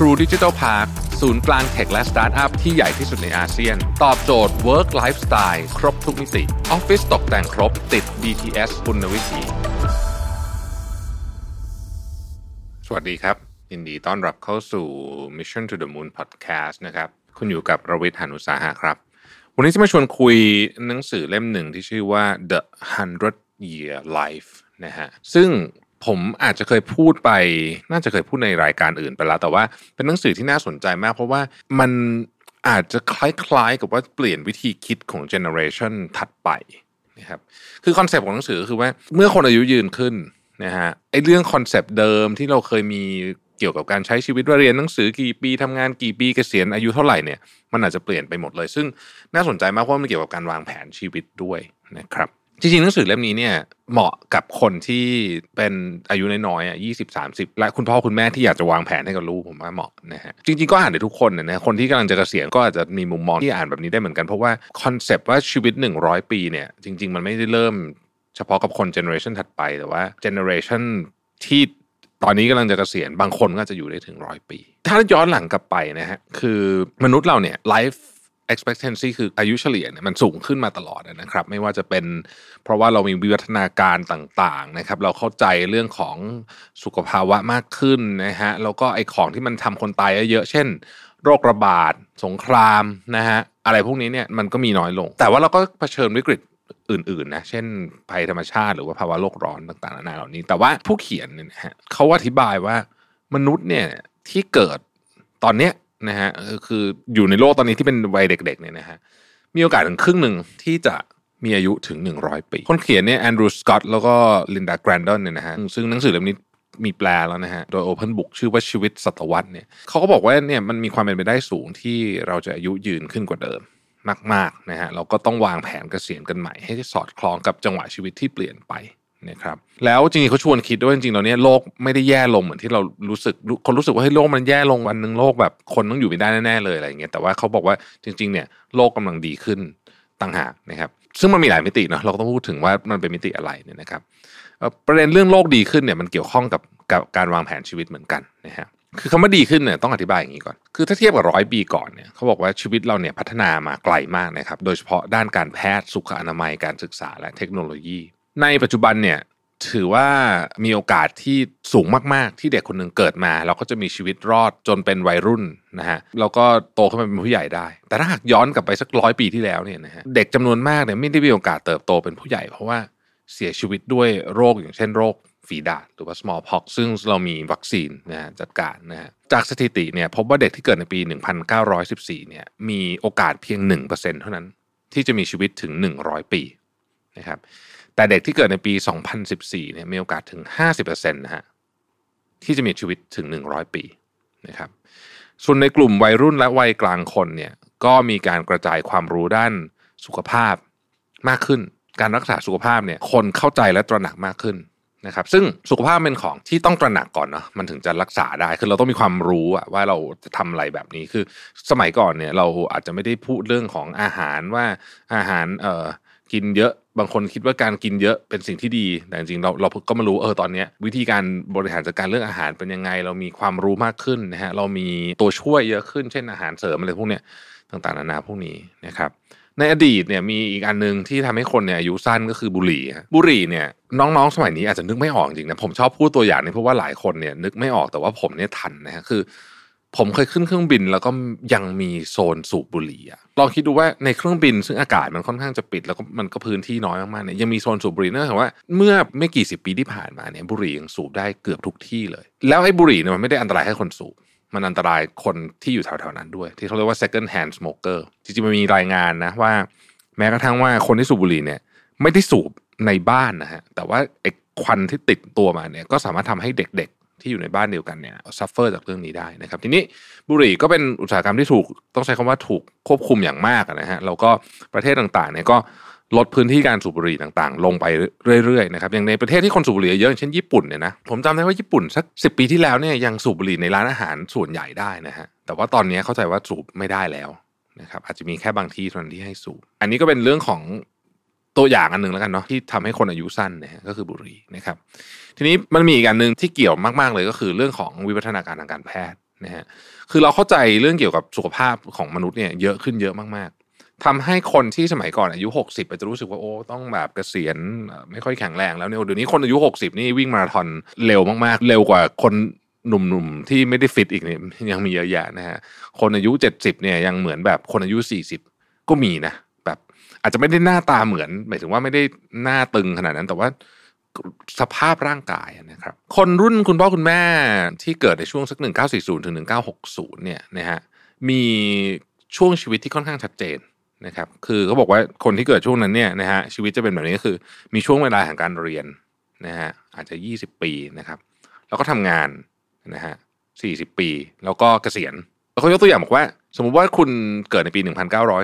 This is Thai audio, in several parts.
True Digital Park ศูนย์กลางเทคและสตาร์ทอัพที่ใหญ่ที่สุดในอาเซียน ตอบโจทย์ Work Lifestyle ครบทุกมิติออฟฟิศตกแต่งครบติด BTS คุณวิถีสวัสดีครับยินดีต้อนรับเข้าสู่ Mission to the Moon Podcast นะครับ คุณอยู่กับรวิทย์หานุสาหะครับ วันนี้จะมาชวนคุยหนังสือเล่มหนึ่งที่ชื่อว่า The Hundred Year Life นะฮะซึ่ง ผมอาจจะเคยพูดไป น่าจะเคยพูดในรายการอื่นไปแล้ว แต่ว่าเป็นหนังสือที่น่าสนใจมาก เพราะว่ามันอาจจะคล้ายๆ กับว่าเปลี่ยนวิธีคิดของ generation ถัดไปนะครับคือ concept ของหนังสือคือว่าเมื่อคนอายุยืนขึ้นนะฮะไอ้เรื่อง concept เดิมที่เราเคยมีเกี่ยวกับการใช้ชีวิตว่าเรียนหนังสือกี่ปีทำงานกี่ปีเกษียณอายุเท่าไหร่เนี่ยมันอาจจะเปลี่ยนไปหมดเลย ซึ่งน่าสนใจมากเพราะมันเกี่ยวกับการวางแผนชีวิตด้วยนะครับ จริงๆหนังสือเล่มนี้เนี่ยเหมาะกับคนที่เป็นอายุน้อยๆอะยี่สิบสามสิบและคุณพ่อคุณแม่ที่อยากจะวางแผนให้กับลูกผมว่าเหมาะนะฮะจริงๆก็อ่านได้ทุกคนนะคนที่กำลังจะเกษียณก็อาจจะมีมุมมองที่อ่านแบบนี้ได้เหมือนกันเพราะว่า concept ว่าชีวิตหนึ่งร้อยปีเนี่ยจริง ๆ มันไม่ได้เริ่มเฉพาะกับคน generation ถัดไปแต่ว่า generation ที่ตอนนี้กำลังจะเกษียณบางคนก็จะอยู่ได้ถึงร้อยปี ถ้าย้อนหลังกลับไปนะฮะคือมนุษย์เราเนี่ย life expectancy คืออายุเฉลี่ยเนี่ยมันสูงขึ้นมาตลอดนะครับ ไม่ว่าจะเป็นเพราะว่าเรามีวิวัฒนาการต่างๆนะครับ เราเข้าใจเรื่องของสุขภาวะมากขึ้นนะฮะแล้วก็ไอ้ของที่มันทำคนตายเยอะเช่น โรคระบาด สงครามนะฮะอะไรพวกนี้เนี่ยมันก็มีน้อยลง แต่ว่าเราก็เผชิญวิกฤตอื่นๆนะเช่นภัยธรรมชาติหรือว่าภาวะโลกร้อนต่างๆนานาเหล่านี้ แต่ว่าผู้เขียนเนี่ยฮะเขาอธิบายว่ามนุษย์เนี่ยที่เกิดตอนเนี้ย นะฮะคืออยู่ในโลกตอนนี้ที่เป็นวัยเด็กๆเนี่ยนะฮะมีโอกาสถึงครึ่งหนึ่งที่จะมีอายุถึง 100 ปี คนเขียนเนี่ยแอนดรูว์สกอตแล้วก็ลินดาแกรนดอนเนี่ยนะฮะซึ่งหนังสือเล่มนี้มีแปลแล้วนะฮะ โดย Open Book ชื่อว่าชีวิตศตวรรษเนี่ยเขาก็บอกว่าเนี่ยมันมีความเป็นไปได้สูงที่เราจะอายุยืนขึ้นกว่าเดิมมากๆนะฮะเราก็ต้องวางแผนเกษียณกันใหม่ ให้สอดคล้องกับจังหวะชีวิตที่เปลี่ยนไป นะครับแล้วจริงๆเขาชวนคิดด้วยจริงๆเราเนี้ยโลกไม่ได้แย่ลงเหมือนที่เรารู้สึกคนรู้สึกว่าให้โลกมันแย่ลงวันหนึ่งโลกแบบคนต้องอยู่ไม่ได้แน่ๆเลยอะไรอย่างเงี้ยแต่ว่าเขาบอกว่าจริง ๆ เนี่ยโลกกำลังดีขึ้นต่างหากนะครับ ซึ่งมันมีหลายมิติเนาะเราก็ต้องพูดถึงว่ามันเป็นมิติอะไรเนี่ยนะครับประเด็นเรื่องโลกดีขึ้นเนี่ยมันเกี่ยวข้องกับกับการวางแผนชีวิตเหมือนกันนะฮะคือคำว่าดีขึ้นเนี่ยต้องอธิบายอย่างนี้ก่อน คือถ้าเทียบกับร้อยปีก่อนเนี่ยเขาบอกว่าชีวิตเราเนี่ยพัฒนามาไกลมากนะครับ โดยเฉพาะด้านการแพทย์สุขอนามัยการศึกษาและเทคโนโลยี ในปัจจุบันเนี่ยถือว่ามีโอกาสที่สูงมากๆ ที่เด็กคนหนึ่งเกิดมา แล้วก็จะมีชีวิตรอดจนเป็นวัยรุ่นนะฮะแล้วก็โตขึ้นมาเป็นผู้ใหญ่ได้ แต่ถ้าหากย้อนกลับไปสักร้อยปีที่แล้วเนี่ยนะฮะเด็กจำนวนมากเนี่ยไม่ได้มีโอกาสเติบโตเป็นผู้ใหญ่ เพราะว่าเสียชีวิตด้วยโรคอย่างเช่นโรคฝีดาษหรือว่า smallpox ซึ่งเรามีวัคซีนนะฮะจัดการนะฮะจากสถิติเนี่ยพบว่าเด็กที่เกิดในปี 1914เนี่ยมีโอกาสเพียง 1%เท่านั้น ที่จะมีชีวิตถึง 100 ปี นะครับแต่เด็กที่เกิดในปี 2014เนี่ยมีโอกาสถึง 50%นะฮะที่จะมีชีวิตถึง 100 ปีนะครับส่วนในกลุ่มวัยรุ่นและวัยกลางคนเนี่ยก็มีการกระจายความรู้ด้านสุขภาพมากขึ้น การรักษาสุขภาพเนี่ยคนเข้าใจและตระหนักมากขึ้นนะครับซึ่งสุขภาพเป็นของที่ต้องตระหนักก่อนเนาะมันถึงจะรักษาได้คือเราต้องมีความรู้อะว่าเราจะทำอะไรแบบนี้คือสมัยก่อนเนี่ยเราอาจจะไม่ได้พูดเรื่องของอาหารว่าอาหารเอ่อ กินเยอะ บางคนคิดว่าการกินเยอะเป็นสิ่งที่ดี แต่จริงๆเราเราก็มารู้เออตอนนี้วิธีการบริหารจัดการเรื่องอาหารเป็นยังไง เรามีความรู้มากขึ้นนะฮะเรามีตัวช่วยเยอะขึ้นเช่นอาหารเสริมอะไรพวกเนี้ยต่างๆนานาพวกนี้นะครับในอดีตเนี่ยมีอีกอันนึงที่ทำให้คนเนี่ยอายุสั้นก็คือบุหรี่บุหรี่เนี่ยน้องๆ สมัยนี้อาจจะนึกไม่ออกจริงนะผมชอบพูดตัวอย่างนี้เพราะว่าหลายคนเนี่ยนึกไม่ออกแต่ว่าผมเนี่ยทันนะฮะคือ ผมเคยขึ้นเครื่องบินแล้วก็ยังมีโซนสูบบุหรี่อะลองคิดดูว่าในเครื่องบินซึ่งอากาศมันค่อนข้างจะปิด แล้วก็มันก็พื้นที่น้อยมากๆเนี่ยยังมีโซนสูบบุหรี่นั่นหมายว่าเมื่อไม่กี่สิบปีที่ผ่านมาเนี่ยบุหรี่ยังสูบได้เกือบทุกที่เลย แล้วไอ้บุหรี่เนี่ยมันไม่ได้อันตรายให้คนสูบมันอันตรายคนที่อยู่แถวๆนั้นด้วย ที่เขาเรียกว่า second hand smoker จริงๆมันมีรายงานนะว่า แม้กระทั่งว่าคนที่สูบบุหรี่เนี่ยไม่ได้สูบในบ้านนะฮะแต่ว่าไอ้ควันที่ติดตัวมาเนี่ยก็สามารถทำให้เด็กๆ ที่อยู่ในบ้านเดียวกันเนี่ย suffer จากเรื่องนี้ได้นะครับ ทีนี้บุหรี่ก็เป็นอุตสาหกรรมที่ถูกต้องใช้คำว่าถูกควบคุมอย่างมากนะฮะแล้วก็ประเทศต่างๆเนี่ยก็ลดพื้นที่การสูบบุหรี่ต่างๆ ลงไปเรื่อยๆนะครับอย่างในประเทศที่คนสูบบุหรี่เยอะเช่นญี่ปุ่นเนี่ยนะผมจำได้ว่าญี่ปุ่นสักสิปีที่แล้วเนี่ยยังสูบบุหรี่ในร้านอาหารส่วนใหญ่ได้นะฮะแต่ว่าตอนนี้เข้าใจว่าสูบไม่ได้แล้วนะครับอาจจะมีแค่บางที่เท่านั้นที่ให้สูบอันนี้ก็เป็นเรื่องของ ตัวอย่างอันหนึ่งแล้วกันเนาะที่ทำให้คนอายุสั้นนะก็คือบุหรี่นะครับ ทีนี้มันมีอีกอันหนึ่งที่เกี่ยวมาก ๆ เลยก็คือเรื่องของวิวัฒนาการทางการแพทย์นะฮะคือเราเข้าใจเรื่องเกี่ยวกับสุขภาพของมนุษย์เนี่ยเยอะขึ้นเยอะมากๆทำให้คนที่สมัยก่อนอายุ 60อาจจะรู้สึกว่าโอ้ต้องแบบเกษียณไม่ค่อยแข็งแรงแล้วเนี่ยเดี๋ยวนี้คนอายุ 60 นี่วิ่งมาราธอนเร็วมากๆ เร็วกว่าคนหนุ่มๆที่ไม่ได้ฟิตอีกเนี่ยยังมีเยอะแยะนะฮะคนอายุ 70เนี่ยยังเหมือนแบบคนอายุ 40 ก็มีนะ อาจจะไม่ได้หน้าตาเหมือน หมายถึงว่าไม่ได้หน้าตึงขนาดนั้น แต่ว่าสภาพร่างกายนะครับ คนรุ่นคุณพ่อคุณแม่ที่เกิดในช่วงสัก 1940 ถึง 1960 เนี่ยนะฮะมีช่วงชีวิตที่ค่อนข้างชัดเจนนะครับ คือเขาบอกว่าคนที่เกิดช่วงนั้นเนี่ยนะฮะชีวิตจะเป็นแบบนี้ก็คือมีช่วงเวลาแห่งการเรียนนะฮะอาจจะ 20 ปีนะครับ แล้วก็ทำงานนะฮะ40 ปี แล้วก็เกษียณแล้วเขายกตัวอย่างบอกว่า สมมุติว่าคุณเกิดในปี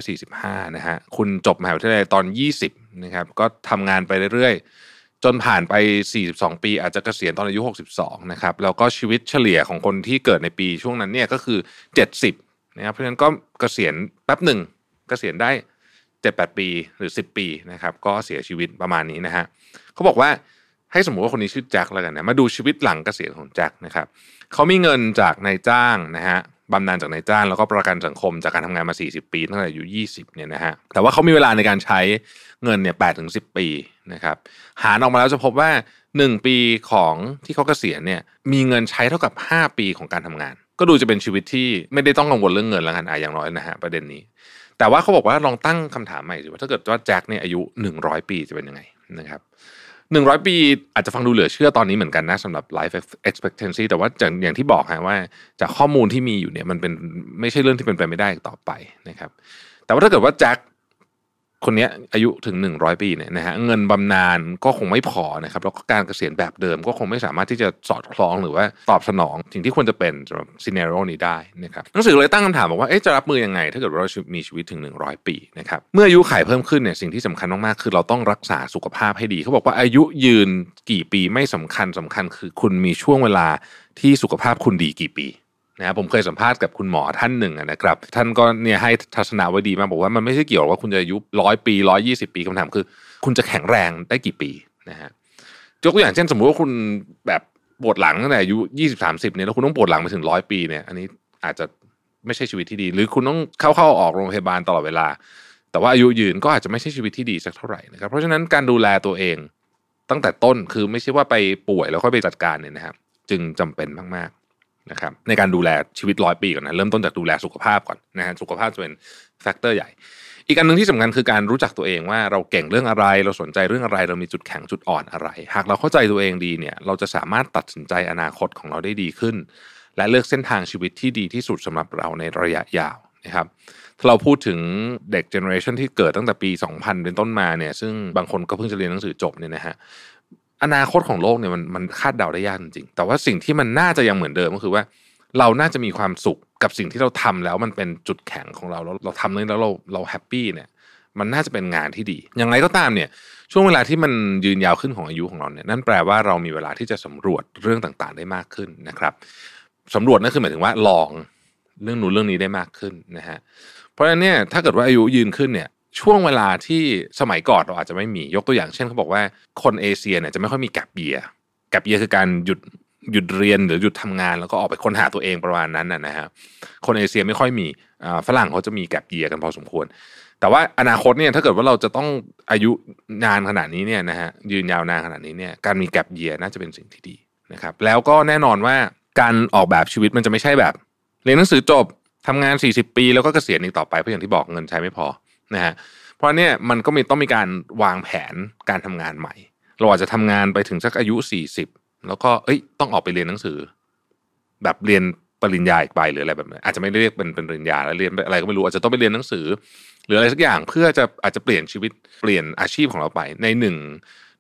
1945 นะฮะ คุณจบมหาวิทยาลัยตอน 20 นะครับ ก็ทำงานไปเรื่อยๆ จนผ่านไป 42 ปี อาจจะเกษียณตอนอายุ 62 นะครับ แล้วก็ชีวิตเฉลี่ยของคนที่เกิดในปีช่วงนั้นเนี่ยก็คือ 70 นะครับ เพราะฉะนั้นก็เกษียณแป๊บหนึ่ง เกษียณได้เจ็ดแปดปีหรือสิบปีนะครับ ก็เสียชีวิตประมาณนี้นะฮะเขาบอกว่าให้สมมติว่าคนนี้ชื่อแจ็คแล้วกันนะ มาดูชีวิตหลังเกษียณของแจ็คนะครับ เขามีเงินจากนายจ้างนะฮะ บำนาญจากนายจ้างแล้วก็ประกันสังคมจากการทำงานมา 40 ปีตั้งแต่อายุ20เนี่ยนะฮะแต่ว่าเขามีเวลาในการใช้เงินเนี่ยแปดถึงสิปีนะครับหารออกมาแล้วจะพบว่า 1 ปีของที่เขาเกษียณเนี่ยมีเงินใช้เท่ากับ 5 ปีของการทำงาน ก็ดูจะเป็นชีวิตที่ไม่ได้ต้องกังวลเรื่องเงินแล้วกันอะอย่างน้อยนะฮะประเด็นนี้ แต่ว่าเขาบอกว่าลองตั้งคำถามใหม่สิว่าถ้าเกิดว่าแจ็คเนี่ยอายุ 100 ปีจะเป็นยังไงนะครับ หนึ่งร้อยปีอาจจะฟังดูเหลือเชื่อตอนนี้เหมือนกันนะสำหรับ life expectancy แต่ว่าจากอย่างที่บอกฮะว่าจากข้อมูลที่มีอยู่เนี่ยมันเป็นไม่ใช่เรื่องที่เป็นไปไม่ได้ต่อไปนะครับ แต่ว่าถ้าเกิดว่าแจ็ค คนนี้อายุถึง 100 ปีเนี่ยนะฮะเงินบำนาญก็คงไม่พอนะครับแล้วก็การเกษียณแบบเดิมก็คงไม่สามารถที่จะสอดคล้องหรือว่าตอบสนองสิ่งที่ควรจะเป็นสำหรับซีเนโรนี้ได้นะครับหนังสือเลยตั้งคำถามบอกว่าเอ๊ะจะรับมือยังไง ถ้าเกิดเรามีชีวิตถึง 100 ปีนะครับเมื่ออายุขยเพิ่มขึ้นเนี่ยสิ่งที่สำคัญมากๆคือเราต้องรักษาสุขภาพให้ดีเขาบอกว่าอายุยืนกี่ปีไม่สำคัญสำคัญคือคุณมีช่วงเวลาที่สุขภาพคุณดีกี่ปี นะผมเคยสัมภาษณ์กับคุณหมอท่านหนึ่งนะครับ ท่านก็เนี่ยให้ทัศนาไว้ดีมากบอกว่ามันไม่ใช่เกี่ยวกับว่าคุณจะอายุร้อยปีร้อยี่สิบปีคำถามคือ คุณจะแข็งแรงได้กี่ปีนะฮะยกตัวอย่างเช่นสมมุติว่าคุณแบบปวดหลังตั้งแต่อายุยี่สิบสามสิบเนี่ยแล้วคุณต้องปวดหลังไปถึงร้อยปีเนี่ย อันนี้อาจจะไม่ใช่ชีวิตที่ดี หรือคุณต้องเข้าเข้าออกโรงพยาบาลตลอดเวลา แต่ว่าอายุยืนก็อาจจะไม่ใช่ชีวิตที่ดีสักเท่าไหร่นะครับ เพราะฉะนั้นการดูแลตัวเองตั้งแต่ต้นคือไม่ใช่ว่าไปป่วยแล้วค่อยไปจัดการเนี่ยนะครับจึงจำเป็นมาก นะครับในการดูแลชีวิตร้อยปีก่อนนะเริ่มต้นจากดูแลสุขภาพก่อนนะฮะสุขภาพจะเป็นแฟกเตอร์ใหญ่ อีกอันหนึ่งที่สำคัญคือการรู้จักตัวเองว่าเราเก่งเรื่องอะไร เราสนใจเรื่องอะไร เรามีจุดแข็งจุดอ่อนอะไร หากเราเข้าใจตัวเองดีเนี่ย เราจะสามารถตัดสินใจอนาคตของเราได้ดีขึ้น และเลือกเส้นทางชีวิตที่ดีที่สุดสำหรับเราในระยะยาวนะครับถ้าเราพูดถึงเด็ก generation ที่เกิดตั้งแต่ปี 2000 เป็นต้นมาเนี่ยซึ่งบางคนก็เพิ่งจะเรียนหนังสือจบเนี่ยนะฮะ อนาคตของโลกเนี่ยมันมันคาดเดาได้ยากจริงๆแต่ว่าสิ่งที่มันน่าจะยังเหมือนเดิมก็คือว่า เราน่าจะมีความสุขกับสิ่งที่เราทำแล้วมันเป็นจุดแข็งของเราแล้วเราทำแล้วเราเรา happy เนี่ย มันน่าจะเป็นงานที่ดีอย่างไรก็ตามเนี่ย ช่วงเวลาที่มันยืนยาวขึ้นของอายุของเราเนี่ยนั่นแปลว่าเรามีเวลาที่จะสำรวจเรื่องต่างๆ ได้มากขึ้นนะครับสำรวจนั่นคือหมายถึงว่าลองเรื่องนู้นเรื่องนี้ได้มากขึ้นนะฮะเพราะฉะนั้นเนี่ยถ้าเกิดว่าอายุยืนขึ้นเนี่ย ช่วงเวลาที่สมัยก่อนเราอาจจะไม่มียกตัวอย่างเช่นเขาบอกว่าคนเอเชียเนี่ยจะไม่ค่อยมีแกลบเบียแกลบเบียคือการหยุดหยุดเรียนหรือหยุดทำงานแล้วก็ออกไปค้นหาตัวเองประมาณนั้นนะฮะคนเอเชียไม่ค่อยมีฝรั่งเขาจะมีแกลบเยียกันพอสมควร แต่ว่าอนาคตเนี่ยถ้าเกิดว่าเราจะต้องอายุนานขนาดนี้เนี่ยนะฮะยืนยาวนานขนาดนี้เนี่ยการมีแกลบเยียน่าจะเป็นสิ่งที่ดีนะครับแล้วก็แน่นอนว่าการออกแบบชีวิตมันจะไม่ใช่แบบ เรียนหนังสือจบทำงาน 40 ปี แล้วก็เกษียณอีกต่อไปเพราะอย่างที่บอกเงินใช้ไม่พอ นะฮะเพราะเนี่ยมันก็มีต้องมีการวางแผนการทำงานใหม่ เราอาจจะทำงานไปถึงสักอายุ 40 แล้วก็เอ้ยต้องออกไปเรียนหนังสือ แบบเรียนปริญญาอีกใบหรืออะไรแบบนี้อาจจะไม่ได้เรียกเป็นเป็นปริญญาแล้วเรียนอะไรก็ไม่รู้อาจจะต้องไปเรียนหนังสือ หรืออะไรสักอย่างเพื่อจะอาจจะเปลี่ยนชีวิตเปลี่ยนอาชีพของเราไป ในหนึ่ง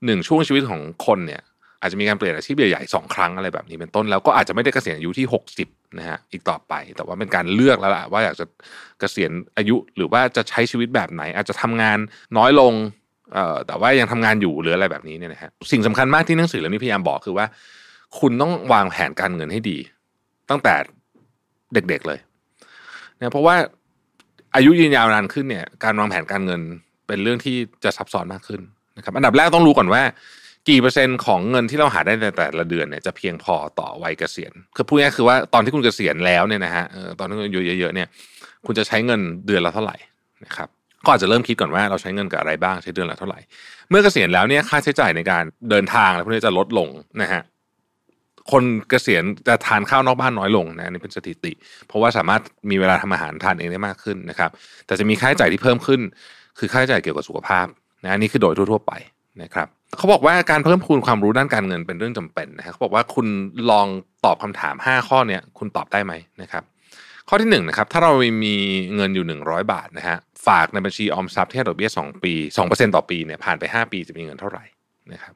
หนึ่งช่วงชีวิตของคนเนี่ย อาจจะมีการเปลี่ยนอาชีพใหญ่ๆสองครั้งอะไรแบบนี้เป็นต้นแล้วก็อาจจะไม่ได้เกษียณอายุที่หกสิบนะฮะอีกต่อไป แต่ว่าเป็นการเลือกแล้วล่ะว่าอยากจะเกษียณอายุหรือว่าจะใช้ชีวิตแบบไหน อาจจะทำงานน้อยลงเอ่อแต่ว่ายังทำงานอยู่หรืออะไรแบบนี้เนี่ยนะฮะสิ่งสำคัญมากที่หนังสือเล่มนี้พยายามบอกคือว่า คุณต้องวางแผนการเงินให้ดี ตั้งแต่เด็กๆเลยเนี่ยเพราะว่าอายุยืนยาวนานขึ้นเนี่ยการวางแผนการเงินเป็นเรื่องที่จะซับซ้อนมากขึ้นนะครับ อันดับแรกต้องรู้ก่อนว่า กี่เปอร์เซ็นต์ของเงินที่เราหาได้ในแต่ละเดือนเนี่ยจะเพียงพอต่อวัยเกษียณ คือพูดง่ายคือว่าตอนที่คุณเกษียณแล้วเนี่ยนะฮะตอนที่คุณอายุเยอะๆเนี่ย คุณจะใช้เงินเดือนละเท่าไหร่นะครับก็อาจจะเริ่มคิดก่อนว่าเราใช้เงินกับอะไรบ้างใช้เดือนละเท่าไหร่ เมื่อเกษียณแล้วเนี่ยค่าใช้จ่ายในการเดินทางอะไรพวกนี้จะลดลงนะฮะคนเกษียณจะทานข้าวนอกบ้านน้อยลงนะนี่เป็นสถิติ เพราะว่าสามารถมีเวลาทำอาหารทานเองได้มากขึ้นนะครับ แต่จะมีค่าใช้จ่ายที่เพิ่มขึ้น คือค่าใช้จ่ายเกี่ยวกับสุขภาพนะนี่คือโดยทั่วๆไป นะครับเขาบอกว่าการเพิ่มพูนความรู้ด้านการเงินเป็นเรื่องจำเป็นนะเขาบอกว่าคุณลองตอบคำถาม 5 ข้อเนี้ยคุณตอบได้ไหมนะครับข้อที่1นนะครับถ้าเรามีเงินอยู่ 100 บาทนะฮะฝากในบัญชีออมทรัพย์ที่ให้ดอกเบี้ย2ปี2%ต่อปีเนี่ยผ่านไป 5 ปีจะมีเงินเท่าไหร่นะครับ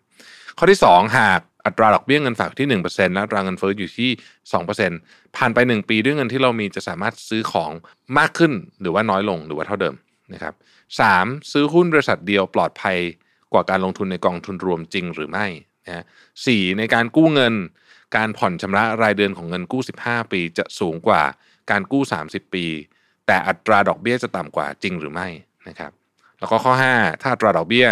ข้อที่ 2 หากอัตราดอกเบี้ยเงินฝากที่ 1%และอัตราเงินเฟ้ออยู่ที่ 2%ผ่านไป 1 ปีด้วยเงินที่เรามีจะสามารถซื้อของมากขึ้นหรือว่าน้อยลงหรือว่าเท่าเดิมนะครับสซื้อหุ้นบริษัทเดียวปลอดภัย กว่าการลงทุนในกองทุนรวมจริงหรือไม่นะสี่ในการกู้เงิน การผ่อนชำระรายเดือนของเงินกู้ 15 ปีจะสูงกว่าการกู้ 30 ปี แต่อัตราดอกเบี้ยจะต่ำกว่าจริงหรือไม่นะครับ แล้วก็ข้อ 5 ถ้าอัตราดอกเบี้ย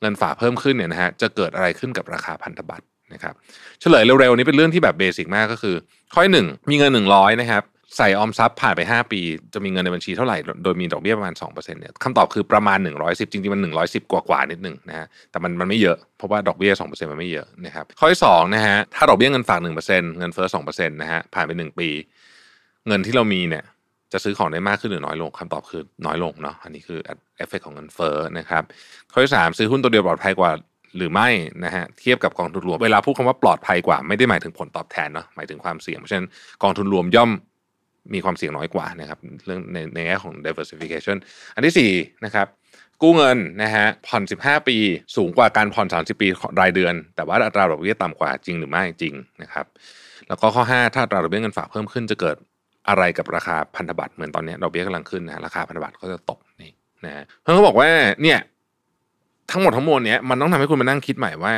เงินฝากเพิ่มขึ้นเนี่ยนะฮะจะเกิดอะไรขึ้นกับราคาพันธบัตรนะครับเฉลยเร็วๆนี้เป็นเรื่องที่แบบเบสิกมากก็คือ ข้อหนึ่งมีเงิน 100นะครับ ใส่ออมทรัพย์ผ่านไป 5 ปี จะมีเงินในบัญชีเท่าไหร่ โดยมีดอกเบี้ยประมาณ2%เนี่ยคำตอบคือประมาณ 110 จริงๆ มัน 110 กว่ากว่านิดนึงนะฮะแต่มันมันไม่เยอะ เพราะว่าดอกเบี้ย 2%มันไม่เยอะนะครับข้อที่2นะฮะถ้าดอกเบี้ยเงินฝาก 1%เงินเฟ้อ2%นะฮะผ่านไป 1 ปี เงินที่เรามีเนี่ยจะซื้อของได้มากขึ้นหรือน้อยลงคำตอบคือน้อยลงเนาะอันนี้คือเอฟเฟกของเงินเฟ้อนะครับข้อที่3ซื้อหุ้นตัวเดียวปลอดภัยกว่าหรือไม่นะฮะเทียบกับกองทุนรวมเวลาพูดคำว่าปลอดภัยกว่าไม่ได้หมายถึงผลตอบแทนเนาะหมายถึงความเสี่ยงเพราะฉะนั้นกองทุนรวมย่อม มีความเสี่ยงน้อยกว่านะครับเรื่องในในแง่ของ diversification อันที่4นะครับกู้เงินนะฮะผ่อน 15 ปี สูงกว่าการผ่อน 30 ปีรายเดือน แต่ว่าอัตราดอกเบี้ยต่ำกว่าจริงหรือไม่จริงนะครับแล้วก็ข้อ 5 ถ้าอัตราดอกเบี้ยเงินฝากเพิ่มขึ้นจะเกิดอะไรกับราคาพันธบัตรเหมือนตอนนี้ดอกเบี้ยกำลังขึ้นนะราคาพันธบัตรก็จะตกนี่นะเขาบอกว่าเนี่ยทั้งหมดทั้งมวลเนี้ยมันต้องทำให้คุณมานั่งคิดใหม่ว่า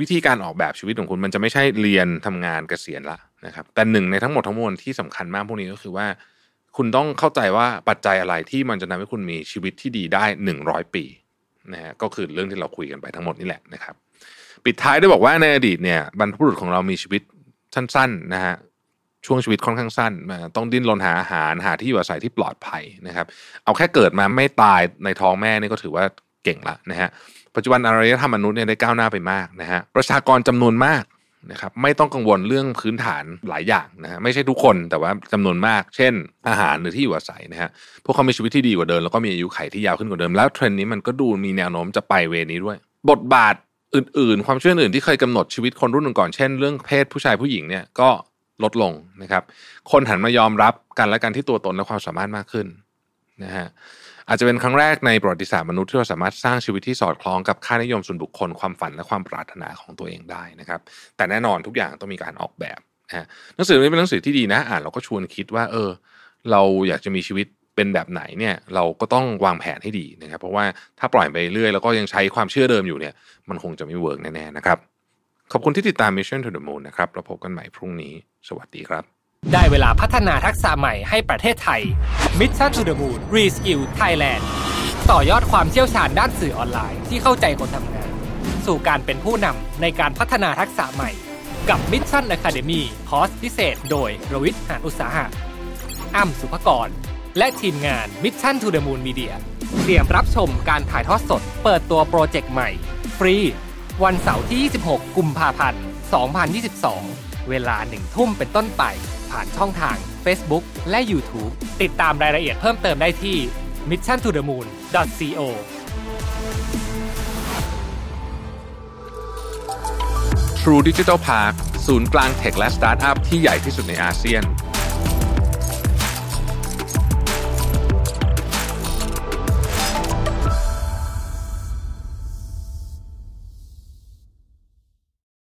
วิธีการออกแบบชีวิตของคุณมันจะไม่ใช่เรียนทำงานเกษียณละ นะครับแต่หนึ่งในทั้งหมดทั้งมวลที่สำคัญมากพวกนี้ก็คือว่า คุณต้องเข้าใจว่าปัจจัยอะไรที่มันจะทำให้คุณมีชีวิตที่ดีได้หนึ่งร้อยปีนะฮะก็คือเรื่องที่เราคุยกันไปทั้งหมดนี่แหละนะครับ ปิดท้ายด้วยบอกว่าในอดีตเนี่ยบรรพบุรุษของเรามีชีวิตสั้นๆนะฮะช่วงชีวิตค่อนข้างสั้น ต้องดิ้นรนหาอาหารหาที่อยู่อาศัยที่ปลอดภัยนะครับ เอาแค่เกิดมาไม่ตายในท้องแม่นี่ก็ถือว่าเก่งละนะฮะปัจจุบันอารยธรรมมนุษย์เนี่ยได้ก้าวหน้าไปมากนะฮะประชากรจำนวนมาก นะครับไม่ต้องกังวลเรื่องพื้นฐานหลายอย่างนะฮะไม่ใช่ทุกคนแต่ว่าจำนวนมาก เช่น อาหารหรือที่อยู่อาศัยนะฮะพวกเขามีชีวิตที่ดีกว่าเดิมแล้วก็มีอายุไขที่ยาวขึ้นกว่าเดิมแล้วเทรนด์นี้มันก็ดูมีแนวโน้มจะไปเวนี้ด้วย บทบาทอื่น ๆ ความเชื่ออื่นที่เคยกำหนดชีวิตคนรุ่นก่อนเช่นเรื่องเพศผู้ชายผู้หญิงเนี่ยก็ลดลงนะครับ คนหันมายอมรับกันและกันที่ตัวตนและความสามารถมากขึ้นนะฮะ อาจจะเป็นครั้งแรกในประวัติศาสตร์มนุษย์ที่เราสามารถสร้างชีวิตที่สอดคล้องกับค่านิยมส่วนบุคคลความฝันและความปรารถนาของตัวเองได้นะครับ แต่แน่นอนทุกอย่างต้องมีการออกแบบนะหนังสือนี้เป็นหนังสือที่ดีนะอ่านเราก็ชวนคิดว่า เออ เราอยากจะมีชีวิตเป็นแบบไหนเนี่ยเราก็ต้องวางแผนให้ดีนะครับ เพราะว่าถ้าปล่อยไปเรื่อยแล้วก็ยังใช้ความเชื่อเดิมอยู่เนี่ย มันคงจะไม่ work แน่ๆนะครับ ขอบคุณที่ติดตาม Mission to the Moon นะครับเราพบกันใหม่พรุ่งนี้ สวัสดีครับ ได้เวลาพัฒนาทักษะใหม่ให้ประเทศไทย Mission to the Moon Reskill Thailand ต่อยอดความเชี่ยวชาญด้านสื่อออนไลน์ที่เข้าใจคนทำงาน สู่การเป็นผู้นำในการพัฒนาทักษะใหม่ กับ Mission Academy คอร์สพิเศษ โดยรวิทย์หานอุตสาหะอ้ำสุภกร และทีมงาน Mission to the Moon Media เตรียมรับชมการถ่ายทอดสด เปิดตัวโปรเจกต์ใหม่ ฟรี วันเสาร์ที่ 26 กุมภาพันธ์ 2022 เวลาหนึ่งทุ่มเป็นต้นไป ผ่านช่องทาง Facebook และ YouTube ติดตามรายละเอียดเพิ่มเติมได้ที่ mission to the moon co True Digital Park ศูนย์กลางเทคและสตาร์ทอัพที่ใหญ่ที่สุดในอาเซียน